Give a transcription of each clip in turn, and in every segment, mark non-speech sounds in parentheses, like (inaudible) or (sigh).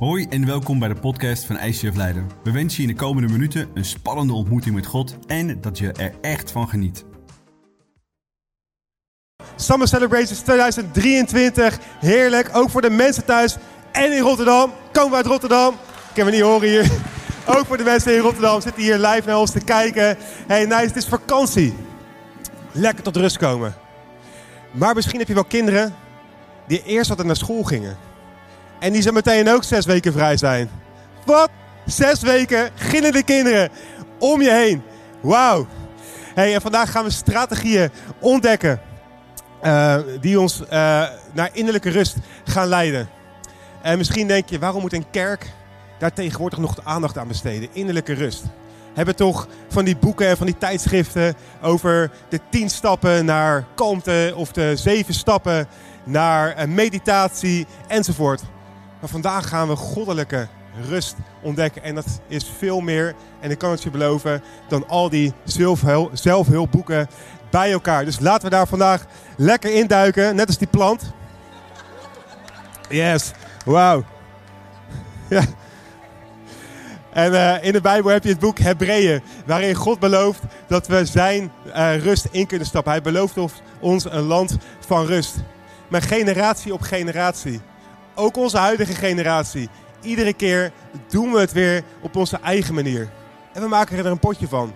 Hoi en welkom bij de podcast van ICF Leiden. We wensen je in de komende minuten een spannende ontmoeting met God en dat je er echt van geniet. Summer Celebrations 2023. Heerlijk, ook voor de mensen thuis en in Rotterdam. Komen we uit Rotterdam? Ik kan me niet horen hier. (laughs) Ook voor de mensen in Rotterdam zitten hier live naar ons te kijken. Hey, nice, het is vakantie. Lekker tot rust komen. Maar misschien heb je wel kinderen die eerst altijd naar school gingen. En die zo meteen ook zes weken vrij zijn. Wat? Zes weken gillende kinderen om je heen. Wauw. Hey, en vandaag gaan we strategieën ontdekken uh, die ons uh, naar innerlijke rust gaan leiden. En misschien denk je, waarom moet een kerk daar tegenwoordig nog de aandacht aan besteden? Innerlijke rust. Hebben toch van die boeken en van die tijdschriften over de tien stappen naar kalmte of de zeven stappen naar uh, meditatie enzovoort. Maar vandaag gaan we goddelijke rust ontdekken. En dat is veel meer, en ik kan het je beloven, dan al die zelfhul zelfhulpboeken bij elkaar. Dus laten we daar vandaag lekker induiken, net als die plant. Yes, wauw. Ja. En uh, in de Bijbel heb je het boek Hebreeën, waarin God belooft dat we zijn uh, rust in kunnen stappen. Hij belooft ons een land van rust. Maar generatie op generatie ook onze huidige generatie. Iedere keer doen we het weer op onze eigen manier. En we maken er een potje van.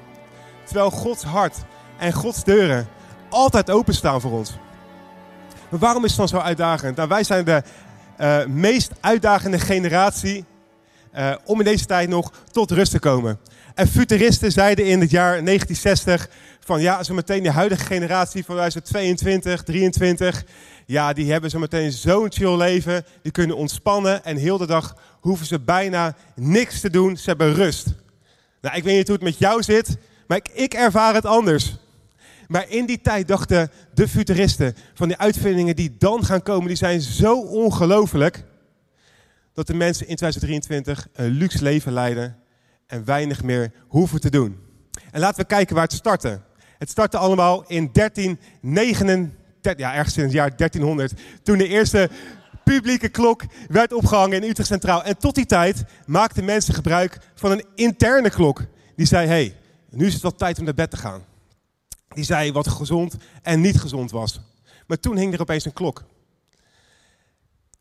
Terwijl Gods hart en Gods deuren altijd openstaan voor ons. Maar waarom is het dan zo uitdagend? Nou, wij zijn de uh, meest uitdagende generatie uh, om in deze tijd nog tot rust te komen. En futuristen zeiden in het jaar 1960 van ja, zo meteen de huidige generatie van 2022, 23, ja, die hebben zo meteen zo'n chill leven. Die kunnen ontspannen en heel de dag hoeven ze bijna niks te doen. Ze hebben rust. Nou, ik weet niet hoe het met jou zit, maar ik, ik ervaar het anders. Maar in die tijd dachten de futuristen van die uitvindingen die dan gaan komen, die zijn zo ongelooflijk dat de mensen in 2023 een luxe leven leiden en weinig meer hoeven te doen. En laten we kijken waar het startte. Het startte allemaal in 1399 ja, ergens in het jaar 1300, toen de eerste publieke klok werd opgehangen in Utrecht Centraal. En tot die tijd maakten mensen gebruik van een interne klok. Die zei, hey, nu is het wel tijd om naar bed te gaan. Die zei wat gezond en niet gezond was. Maar toen hing er opeens een klok.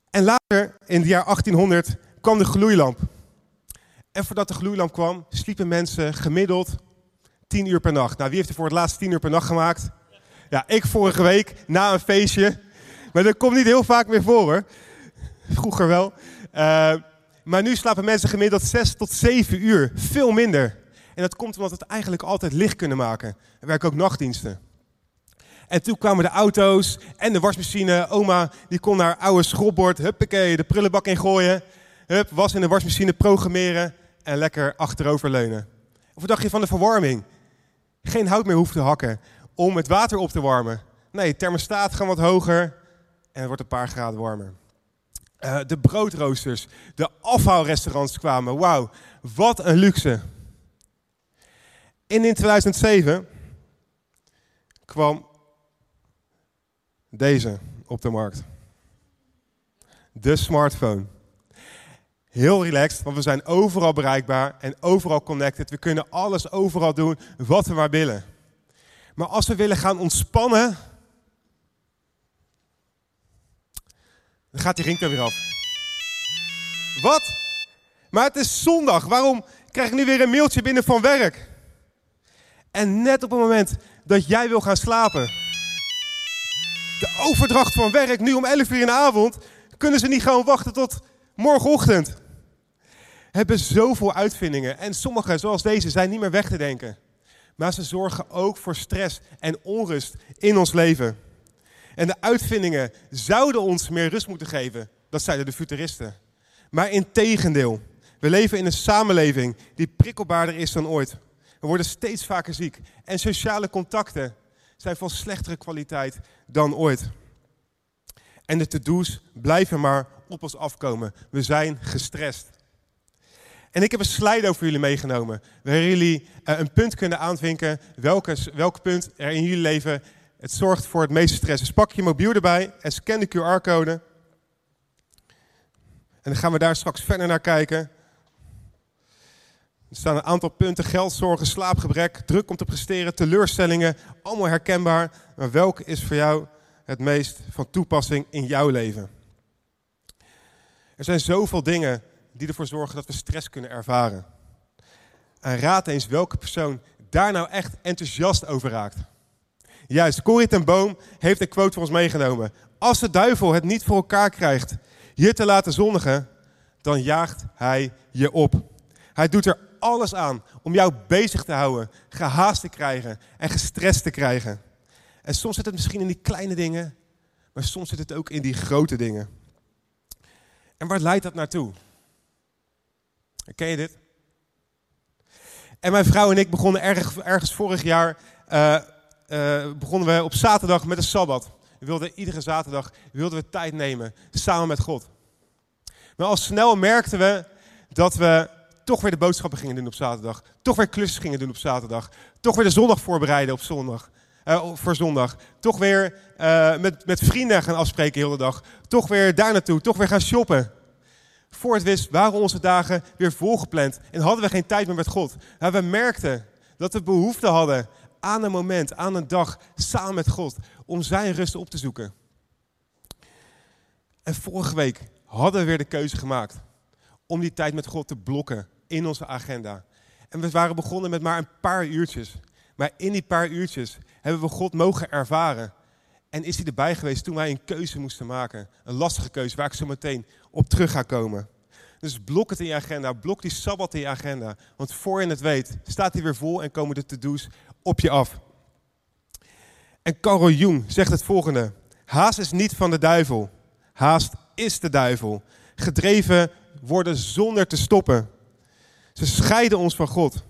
En later, in het jaar 1800, kwam de gloeilamp. En voordat de gloeilamp kwam, sliepen mensen gemiddeld 10 uur per nacht. Nou, wie heeft er voor het laatst 10 uur per nacht gemaakt? Ja, ik vorige week na een feestje. Maar dat komt niet heel vaak meer voor hoor. Vroeger wel. Uh, maar nu slapen mensen gemiddeld 6 tot 7 uur. Veel minder. En dat komt omdat we het eigenlijk altijd licht kunnen maken. Er werken ook nachtdiensten. En toen kwamen de auto's en de wasmachine. Oma die kon haar oude schrobord, huppakee, de prullenbak in gooien. Hup, was in de wasmachine programmeren en lekker achterover leunen. Of wat dacht je van de verwarming? Geen hout meer hoeft te hakken om het water op te warmen. Nee, thermostaat gaat wat hoger en het wordt een paar graden warmer. Uh, de broodroosters, de afhaalrestaurants kwamen. Wauw, wat een luxe. En in 2007 kwam deze op de markt. De smartphone. Heel relaxed, want we zijn overal bereikbaar en overal connected. We kunnen alles overal doen wat we maar willen. Maar als we willen gaan ontspannen, dan gaat die ringtoon weer af. Wat? Maar het is zondag. Waarom krijg ik nu weer een mailtje binnen van werk? En net op het moment dat jij wil gaan slapen, de overdracht van werk nu om 11 uur in de avond, kunnen ze niet gewoon wachten tot morgenochtend. Hebben zoveel uitvindingen en sommige, zoals deze, zijn niet meer weg te denken maar ze zorgen ook voor stress en onrust in ons leven. En de uitvindingen zouden ons meer rust moeten geven, dat zeiden de futuristen. Maar in tegendeel, we leven in een samenleving die prikkelbaarder is dan ooit. We worden steeds vaker ziek en sociale contacten zijn van slechtere kwaliteit dan ooit. En de to-do's blijven maar op ons afkomen. We zijn gestrest. En ik heb een slide over jullie meegenomen, waar jullie uh, een punt kunnen aanvinken, welk punt er in jullie leven het zorgt voor het meeste stress. Dus pak je mobiel erbij en scan de QR-code. En dan gaan we daar straks verder naar kijken. Er staan een aantal punten: geldzorgen, slaapgebrek, druk om te presteren, teleurstellingen. Allemaal herkenbaar. Maar welke is voor jou het meest van toepassing in jouw leven? Er zijn zoveel dingen die ervoor zorgen dat we stress kunnen ervaren. En raad eens welke persoon daar nou echt enthousiast over raakt. Juist, Corrie ten Boom heeft een quote voor ons meegenomen. Als de duivel het niet voor elkaar krijgt je te laten zondigen, dan jaagt hij je op. Hij doet er alles aan om jou bezig te houden, gehaast te krijgen en gestrest te krijgen. En soms zit het misschien in die kleine dingen, maar soms zit het ook in die grote dingen. En waar leidt dat naartoe? Ken je dit? En mijn vrouw en ik begonnen erg, ergens vorig jaar uh, uh, begonnen we op zaterdag met een sabbat. We wilden iedere zaterdag wilden we tijd nemen samen met God. Maar al snel merkten we dat we toch weer de boodschappen gingen doen op zaterdag. Toch weer klussen gingen doen op zaterdag. Toch weer de zondag voorbereiden op zondag. Uh, voor zondag. Toch weer met, met vrienden gaan afspreken de hele dag. Toch weer daar naartoe. Toch weer gaan shoppen. Voor het wist waren onze dagen weer volgepland. En hadden we geen tijd meer met God. Maar we merkten dat we behoefte hadden aan een moment, aan een dag, samen met God. Om zijn rust op te zoeken. En vorige week hadden we weer de keuze gemaakt. Om die tijd met God te blokken in onze agenda. En we waren begonnen met maar een paar uurtjes. Maar in die paar uurtjes hebben we God mogen ervaren. En is hij erbij geweest toen wij een keuze moesten maken. Een lastige keuze waar ik zo meteen op terug ga komen. Dus blok het in je agenda, blok die sabbat in je agenda. Want voor je het weet, staat hij weer vol en komen de to-do's op je af. En Carol Jung zegt het volgende. Haast is niet van de duivel. Haast is de duivel. Gedreven worden zonder te stoppen. Ze scheiden ons van God.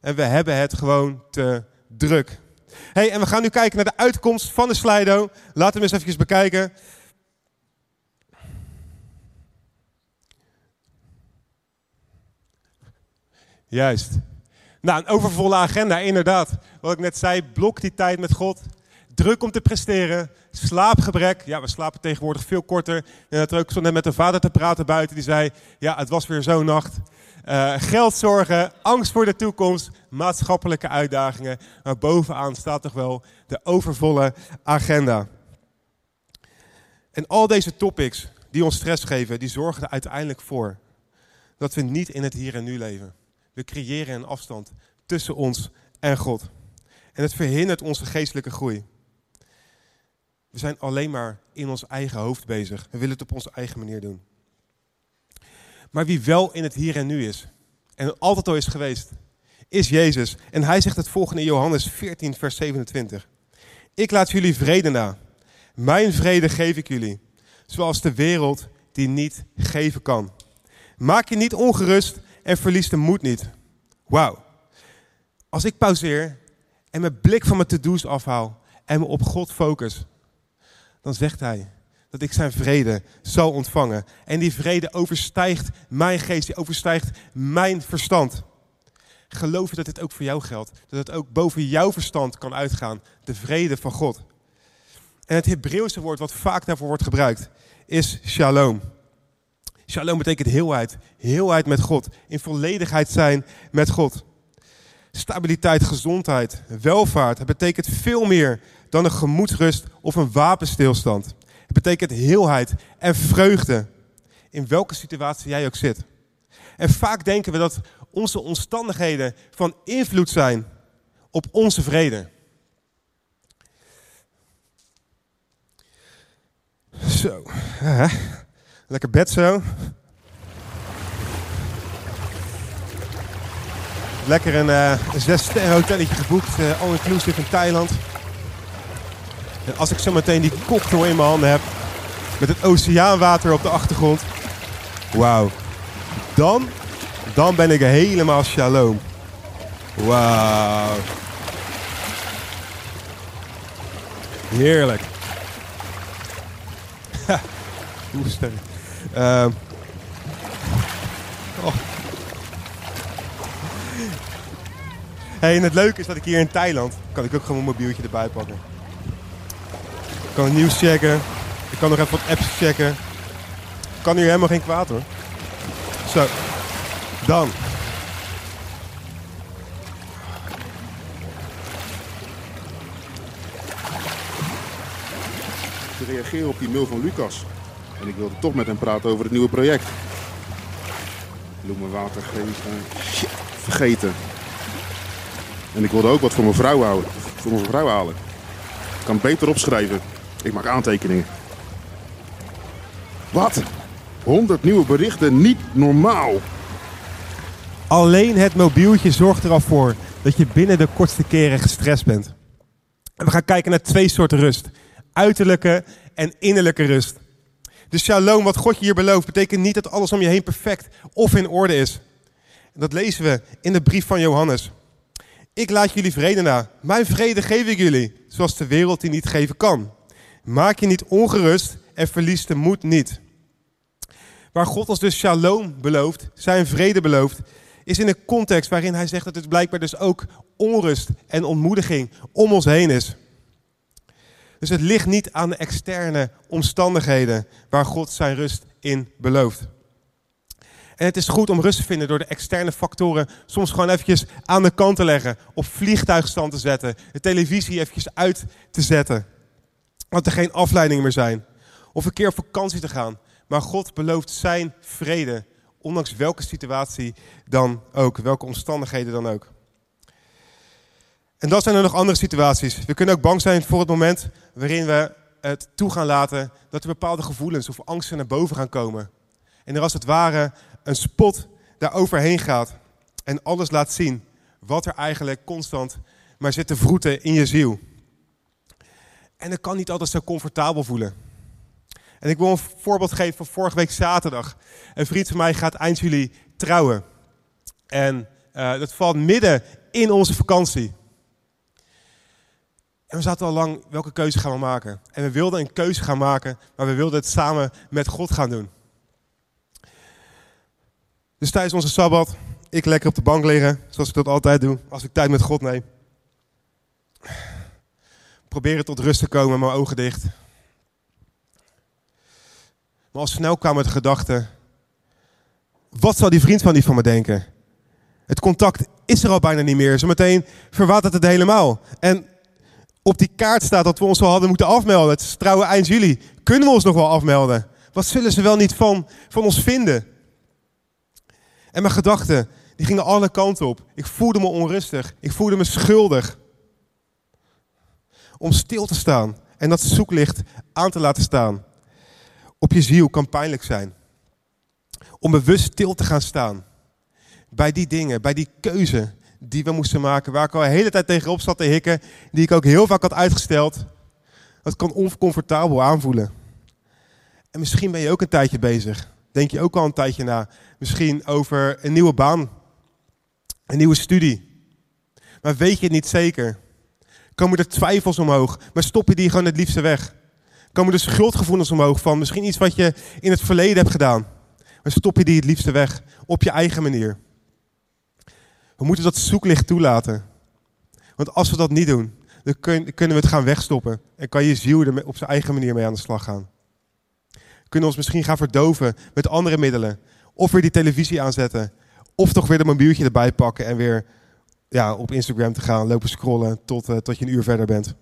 En we hebben het gewoon te druk. Hey, en we gaan nu kijken naar de uitkomst van de Slido. Laten we eens even bekijken. Juist. Nou, een overvolle agenda, inderdaad. Wat ik net zei, blok die tijd met God. Druk om te presteren. Slaapgebrek. Ja, we slapen tegenwoordig veel korter. En dat ook net met een vader te praten buiten. Die zei, ja, het was weer zo'n nacht. Uh, geldzorgen, angst voor de toekomst, maatschappelijke uitdagingen. Maar bovenaan staat toch wel de overvolle agenda. En al deze topics die ons stress geven, die zorgen er uiteindelijk voor dat we niet in het hier en nu leven. We creëren een afstand tussen ons en God. En het verhindert onze geestelijke groei. We zijn alleen maar in ons eigen hoofd bezig. We willen het op onze eigen manier doen. Maar wie wel in het hier en nu is, en altijd al is geweest, is Jezus. En hij zegt het volgende in Johannes 14, vers 27. Ik laat jullie vrede na. Mijn vrede geef ik jullie. Zoals de wereld die niet geven kan. Maak je niet ongerust en verlies de moed niet. Wauw. Als ik pauzeer en mijn blik van mijn to-do's afhaal en me op God focus, dan zegt hij dat ik zijn vrede zal ontvangen. En die vrede overstijgt mijn geest, die overstijgt mijn verstand. Geloof je dat dit ook voor jou geldt? Dat het ook boven jouw verstand kan uitgaan, de vrede van God. En het Hebreeuwse woord wat vaak daarvoor wordt gebruikt is shalom. Shalom betekent heelheid. Heelheid met God. In volledigheid zijn met God. Stabiliteit, gezondheid, welvaart. Het betekent veel meer dan een gemoedsrust of een wapenstilstand. Het betekent heelheid en vreugde. In welke situatie jij ook zit. En vaak denken we dat onze omstandigheden van invloed zijn op onze vrede. Zo. Lekker bed zo. Lekker een, uh, een zes sterren hotelletje geboekt, uh, all inclusive in Thailand. Als ik zo meteen die cocktail in mijn handen heb, met het oceaanwater op de achtergrond. Wauw. Dan, dan ben ik helemaal shalom. Wauw. Heerlijk. Hoe sterk. Uh, oh. Hey, en het leuke is dat ik hier in Thailand, kan ik ook gewoon mijn mobieltje erbij pakken. Ik kan het nieuws checken. Ik kan nog even wat apps checken. Ik kan hier helemaal geen kwaad hoor. Zo. Dan. te reageren op die mail van Lucas. En ik wilde toch met hem praten over het nieuwe project. Bloemen, water, geven. Shit, vergeten. En ik wilde ook wat voor mijn vrouw houden. Voor mijn vrouw halen. Ik kan beter opschrijven. Ik maak aantekeningen. Wat? 100 nieuwe berichten, niet normaal. Alleen het mobieltje zorgt er al voor dat je binnen de kortste keren gestrest bent. En we gaan kijken naar twee soorten rust. Uiterlijke en innerlijke rust. De shalom, wat God je hier belooft, betekent niet dat alles om je heen perfect of in orde is. Dat lezen we in de brief van Johannes. Ik laat jullie vrede na. Mijn vrede geef ik jullie, zoals de wereld die niet geven kan. Maak je niet ongerust en verlies de moed niet. Waar God ons dus shalom belooft, zijn vrede belooft, is in een context waarin hij zegt dat het blijkbaar dus ook onrust en ontmoediging om ons heen is. Dus het ligt niet aan de externe omstandigheden waar God zijn rust in belooft. En het is goed om rust te vinden door de externe factoren soms gewoon eventjes aan de kant te leggen. Op vliegtuigstand te zetten. De televisie eventjes uit te zetten. Dat er geen afleidingen meer zijn. Of een keer op vakantie te gaan. Maar God belooft zijn vrede. Ondanks welke situatie dan ook. Welke omstandigheden dan ook. En dan zijn er nog andere situaties. We kunnen ook bang zijn voor het moment waarin we het toe gaan laten dat er bepaalde gevoelens of angsten naar boven gaan komen. En er als het ware een spot daar overheen gaat en alles laat zien wat er eigenlijk constant maar zit te vroeten in je ziel. En dat kan niet altijd zo comfortabel voelen. En ik wil een voorbeeld geven van vorige week zaterdag. Een vriend van mij gaat eind juli trouwen. En uh, dat valt midden in onze vakantie. En we zaten al lang, welke keuze gaan we maken? En we wilden een keuze gaan maken, maar we wilden het samen met God gaan doen. Dus tijdens onze Sabbat, ik lekker op de bank liggen, zoals ik dat altijd doe, als ik tijd met God neem. Proberen tot rust te komen, mijn ogen dicht. Maar al snel kwamen de gedachten, wat zal die vriend van die van me denken? Het contact is er al bijna niet meer. Zometeen verwatert het helemaal. En op die kaart staat dat we ons wel hadden moeten afmelden. Het is trouwen eind juli. Kunnen we ons nog wel afmelden? Wat zullen ze wel niet van, van ons vinden? En mijn gedachten, die gingen alle kanten op. Ik voelde me onrustig. Ik voelde me schuldig. Om stil te staan en dat zoeklicht aan te laten staan. Op je ziel kan pijnlijk zijn. Om bewust stil te gaan staan. Bij die dingen, bij die keuze die we moesten maken, waar ik al de hele tijd tegenop zat te hikken, die ik ook heel vaak had uitgesteld. Dat kan oncomfortabel aanvoelen. En misschien ben je ook een tijdje bezig. Denk je ook al een tijdje na. Misschien over een nieuwe baan, een nieuwe studie. Maar weet je het niet zeker? Komen er twijfels omhoog, maar stop je die gewoon het liefste weg? Komen er schuldgevoelens omhoog van misschien iets wat je in het verleden hebt gedaan? Maar stop je die het liefste weg op je eigen manier? We moeten dat zoeklicht toelaten. Want als we dat niet doen, dan kunnen we het gaan wegstoppen. En kan je ziel er op zijn eigen manier mee aan de slag gaan. Kunnen we ons misschien gaan verdoven met andere middelen. Of weer die televisie aanzetten. Of toch weer de mobieltje erbij pakken en weer ja, op Instagram te gaan, lopen scrollen tot, uh, tot je een uur verder bent.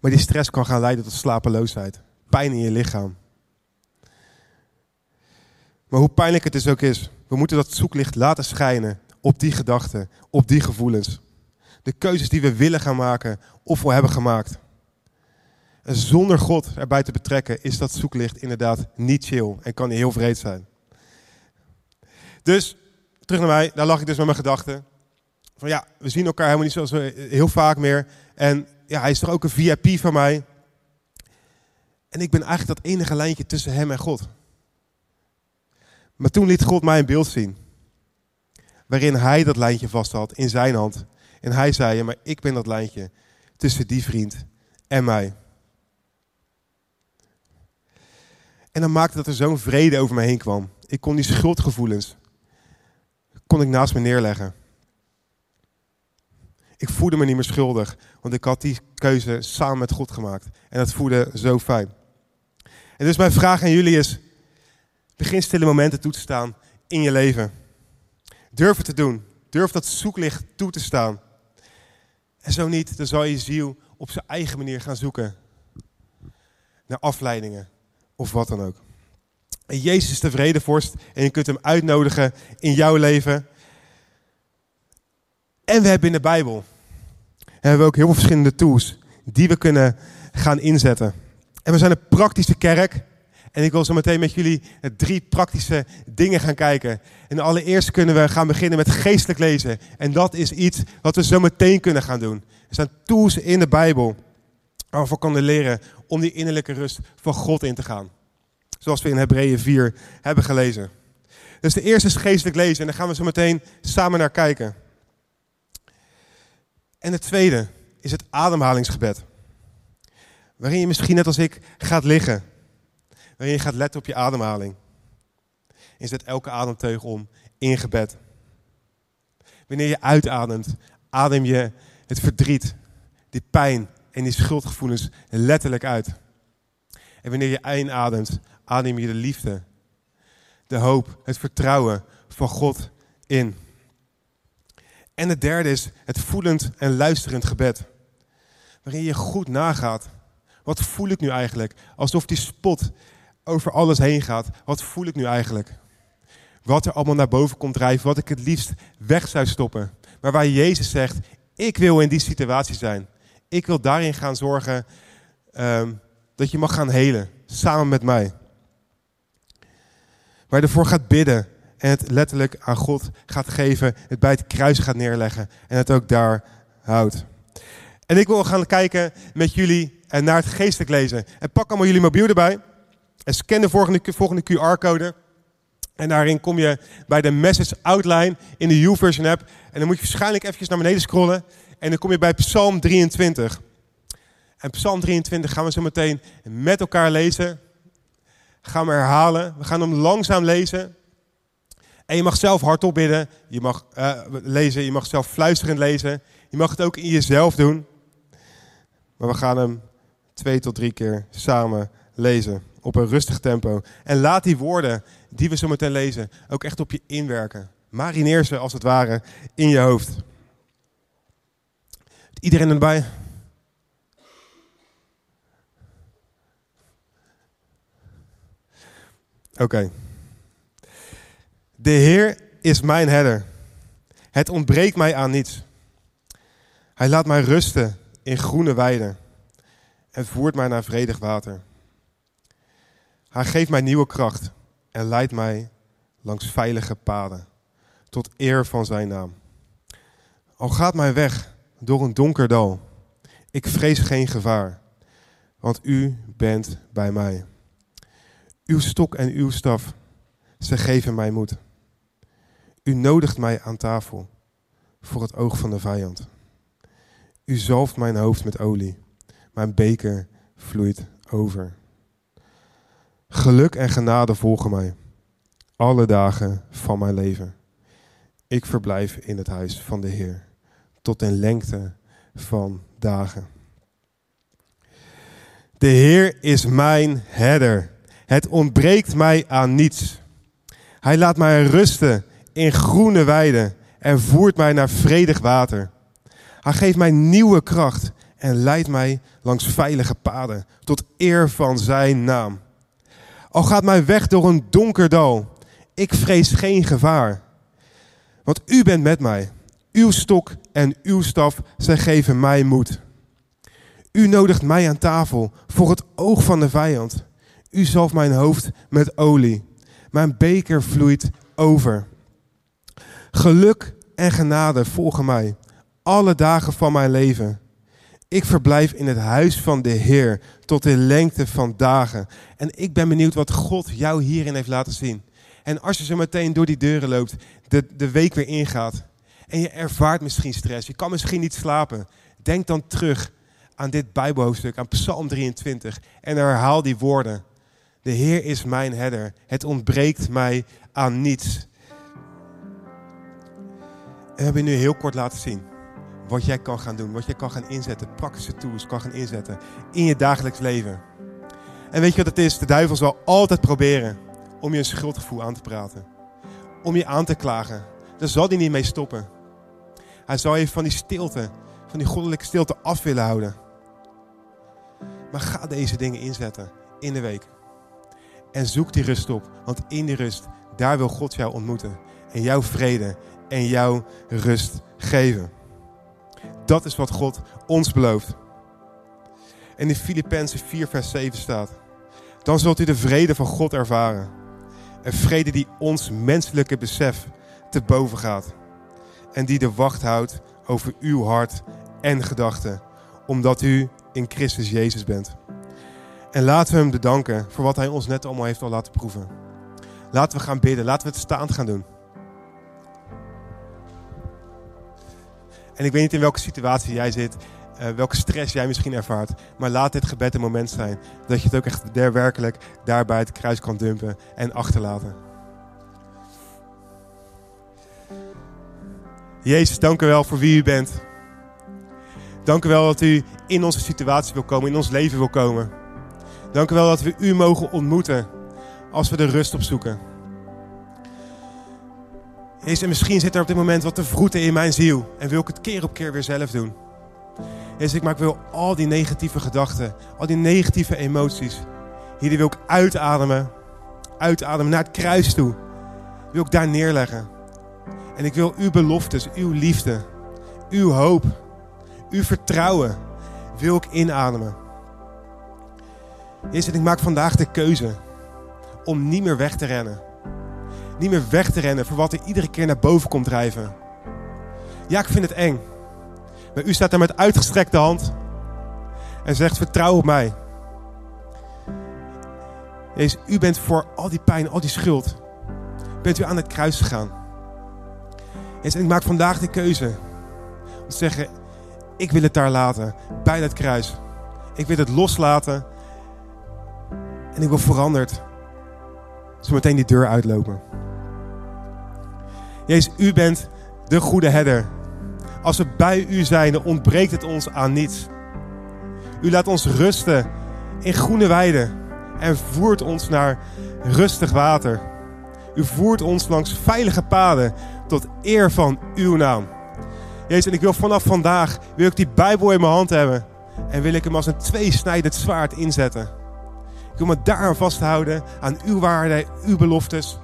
Maar die stress kan gaan leiden tot slapeloosheid. Pijn in je lichaam. Maar hoe pijnlijk het dus ook is, we moeten dat zoeklicht laten schijnen op die gedachten, op die gevoelens. De keuzes die we willen gaan maken of we hebben gemaakt. En zonder God erbij te betrekken is dat zoeklicht inderdaad niet chill en kan heel vreed zijn. Dus, terug naar mij, daar lag ik dus met mijn gedachten. Van ja, we zien elkaar helemaal niet zoals we heel vaak meer. En ja, hij is toch ook een VIP van mij. En ik ben eigenlijk dat enige lijntje tussen hem en God. Maar toen liet God mij een beeld zien. Waarin hij dat lijntje vast had in zijn hand. En hij zei, maar ik ben dat lijntje tussen die vriend en mij. En dan maakte dat er zo'n vrede over me heen kwam. Ik kon die schuldgevoelens, kon ik naast me neerleggen. Ik voelde me niet meer schuldig, want ik had die keuze samen met God gemaakt. En dat voelde zo fijn. En dus mijn vraag aan jullie is, Begin stille momenten toe te staan in je leven. Durf het te doen. Durf dat zoeklicht toe te staan. En zo niet, dan zal je ziel op zijn eigen manier gaan zoeken. Naar afleidingen of wat dan ook. En Jezus is de vredevorst en je kunt hem uitnodigen in jouw leven. En we hebben in de Bijbel hebben ook heel veel verschillende tools die we kunnen gaan inzetten. En we zijn een praktische kerk. En ik wil zo meteen met jullie drie praktische dingen gaan kijken. En allereerst kunnen we gaan beginnen met geestelijk lezen. En dat is iets wat we zo meteen kunnen gaan doen. Er zijn tools in de Bijbel waar we kunnen leren om die innerlijke rust van God in te gaan. Zoals we in Hebreeën 4 hebben gelezen. Dus de eerste is geestelijk lezen en daar gaan we zo meteen samen naar kijken. En het tweede is het ademhalingsgebed. Waarin je misschien net als ik gaat liggen. Waarin je gaat letten op je ademhaling. En zet elke ademteug om in gebed. Wanneer je uitademt, adem je het verdriet, die pijn en die schuldgevoelens letterlijk uit. En wanneer je inademt, adem je de liefde, de hoop, het vertrouwen van God in. En het derde is het voelend en luisterend gebed. Waarin je goed nagaat. Wat voel ik nu eigenlijk? Alsof die spot over alles heen gaat. Wat voel ik nu eigenlijk? Wat er allemaal naar boven komt drijven, wat ik het liefst weg zou stoppen. Maar waar Jezus zegt, ik wil in die situatie zijn. Ik wil daarin gaan zorgen um, dat je mag gaan helen, samen met mij. Waar je ervoor gaat bidden en het letterlijk aan God gaat geven, het bij het kruis gaat neerleggen en het ook daar houdt. En ik wil gaan kijken met jullie naar het geestelijk lezen. En pak allemaal jullie mobiel erbij en scan de volgende, volgende QR-code. En daarin kom je bij de message outline in de YouVersion app. En dan moet je waarschijnlijk eventjes naar beneden scrollen. En dan kom je bij Psalm 23. En Psalm 23 gaan we zo meteen met elkaar lezen. Gaan we herhalen. We gaan hem langzaam lezen. En je mag zelf hardop bidden. Je mag uh, lezen. Je mag zelf fluisterend lezen. Je mag het ook in jezelf doen. Maar we gaan hem twee tot drie keer samen lezen. Op een rustig tempo. En laat die woorden die we zo meteen lezen ook echt op je inwerken. Marineer ze als het ware in je hoofd. Iedereen erbij? Oké. De Heer is mijn herder. Het ontbreekt mij aan niets. Hij laat mij rusten in groene weiden en voert mij naar vredig water. Hij geeft mij nieuwe kracht en leidt mij langs veilige paden, tot eer van zijn naam. Al gaat mijn weg door een donker dal, ik vrees geen gevaar, want u bent bij mij. Uw stok en uw staf, ze geven mij moed. U nodigt mij aan tafel voor het oog van de vijand. U zalft mijn hoofd met olie. Mijn beker vloeit over. Geluk en genade volgen mij alle dagen van mijn leven. Ik verblijf in het huis van de Heer tot in lengte van dagen. De Heer is mijn herder. Het ontbreekt mij aan niets. Hij laat mij rusten in groene weiden en voert mij naar vredig water. Hij geeft mij nieuwe kracht en leidt mij langs veilige paden tot eer van zijn naam. Al gaat mijn weg door een donker dal, ik vrees geen gevaar. Want u bent met mij. Uw stok en uw staf, zij geven mij moed. U nodigt mij aan tafel voor het oog van de vijand. U zalft mijn hoofd met olie. Mijn beker vloeit over. Geluk en genade volgen mij alle dagen van mijn leven. Ik verblijf in het huis van de Heer tot in lengte van dagen. En ik ben benieuwd wat God jou hierin heeft laten zien. En als je zo meteen door die deuren loopt, de, de week weer ingaat. En je ervaart misschien stress, je kan misschien niet slapen. Denk dan terug aan dit Bijbelhoofdstuk, aan Psalm 23. En herhaal die woorden. De Heer is mijn herder. Het ontbreekt mij aan niets. En we hebben je nu heel kort laten zien wat jij kan gaan doen, wat jij kan gaan inzetten, praktische tools kan gaan inzetten in je dagelijks leven. En weet je wat het is? De duivel zal altijd proberen om je een schuldgevoel aan te praten. Om je aan te klagen. Daar zal hij niet mee stoppen. Hij zal je van die stilte, van die goddelijke stilte af willen houden. Maar ga deze dingen inzetten in de week. En zoek die rust op. Want in die rust, daar wil God jou ontmoeten. En jouw vrede en jouw rust geven. Dat is wat God ons belooft. En in Filippenzen 4 vers 7 staat. Dan zult u de vrede van God ervaren. Een vrede die ons menselijke besef te boven gaat. En die de wacht houdt over uw hart en gedachten. Omdat u in Christus Jezus bent. En laten we hem bedanken voor wat hij ons net allemaal heeft al laten proeven. Laten we gaan bidden. Laten we het staand gaan doen. En ik weet niet in welke situatie jij zit, uh, welke stress jij misschien ervaart. Maar laat dit gebed een moment zijn dat je het ook echt werkelijk daar bij het kruis kan dumpen en achterlaten. Jezus, dank u wel voor wie u bent. Dank u wel dat u in onze situatie wil komen, in ons leven wil komen. Dank u wel dat we u mogen ontmoeten als we de rust opzoeken. Jezus, en misschien zit er op dit moment wat te vroeten in mijn ziel. En wil ik het keer op keer weer zelf doen. Jezus, ik, maar ik wil al die negatieve gedachten, al die negatieve emoties. Hier die wil ik uitademen. Uitademen naar het kruis toe. Wil ik daar neerleggen. En ik wil uw beloftes, uw liefde, uw hoop, uw vertrouwen, wil ik inademen. Jezus, ik maak vandaag de keuze om niet meer weg te rennen niet meer weg te rennen voor wat er iedere keer naar boven komt drijven. Ja, ik vind het eng. Maar u staat daar met uitgestrekte hand en zegt: Vertrouw op mij. Jezus, u bent voor al die pijn, al die schuld, bent u aan het kruis gegaan. Jezus, en ik maak vandaag de keuze om te zeggen: Ik wil het daar laten, bij dat kruis. Ik wil het loslaten en ik wil veranderd zo meteen die deur uitlopen. Jezus, u bent de goede herder. Als we bij u zijn, ontbreekt het ons aan niets. U laat ons rusten in groene weiden en voert ons naar rustig water. U voert ons langs veilige paden tot eer van uw naam. Jezus, en ik wil vanaf vandaag wil ik die Bijbel in mijn hand hebben en wil ik hem als een tweesnijdend zwaard inzetten. Wil me daaraan vasthouden aan uw waarde, uw beloftes.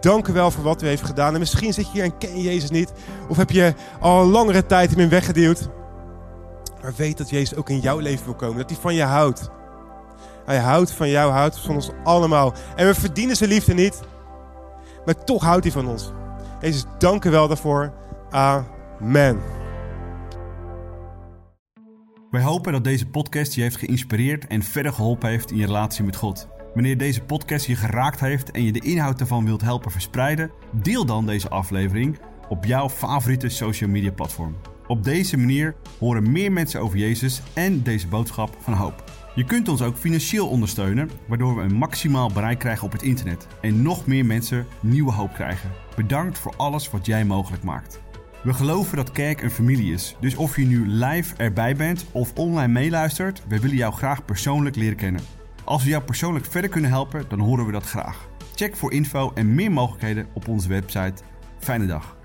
Dank u wel voor wat u heeft gedaan. En misschien zit je hier en ken je Jezus niet. Of heb je al langere tijd hem in weggeduwd. Maar weet dat Jezus ook in jouw leven wil komen. Dat hij van je houdt. Hij houdt van jou, houdt van ons allemaal. En we verdienen zijn liefde niet. Maar toch houdt hij van ons. Jezus, dank u wel daarvoor. Amen. Wij hopen dat deze podcast je heeft geïnspireerd en verder geholpen heeft in je relatie met God. Wanneer deze podcast je geraakt heeft en je de inhoud ervan wilt helpen verspreiden, deel dan deze aflevering op jouw favoriete social media platform. Op deze manier horen meer mensen over Jezus en deze boodschap van hoop. Je kunt ons ook financieel ondersteunen, waardoor we een maximaal bereik krijgen op het internet en nog meer mensen nieuwe hoop krijgen. Bedankt voor alles wat jij mogelijk maakt. We geloven dat kerk een familie is, dus of je nu live erbij bent of online meeluistert, we willen jou graag persoonlijk leren kennen. Als we jou persoonlijk verder kunnen helpen, dan horen we dat graag. Check voor info en meer mogelijkheden op onze website. Fijne dag.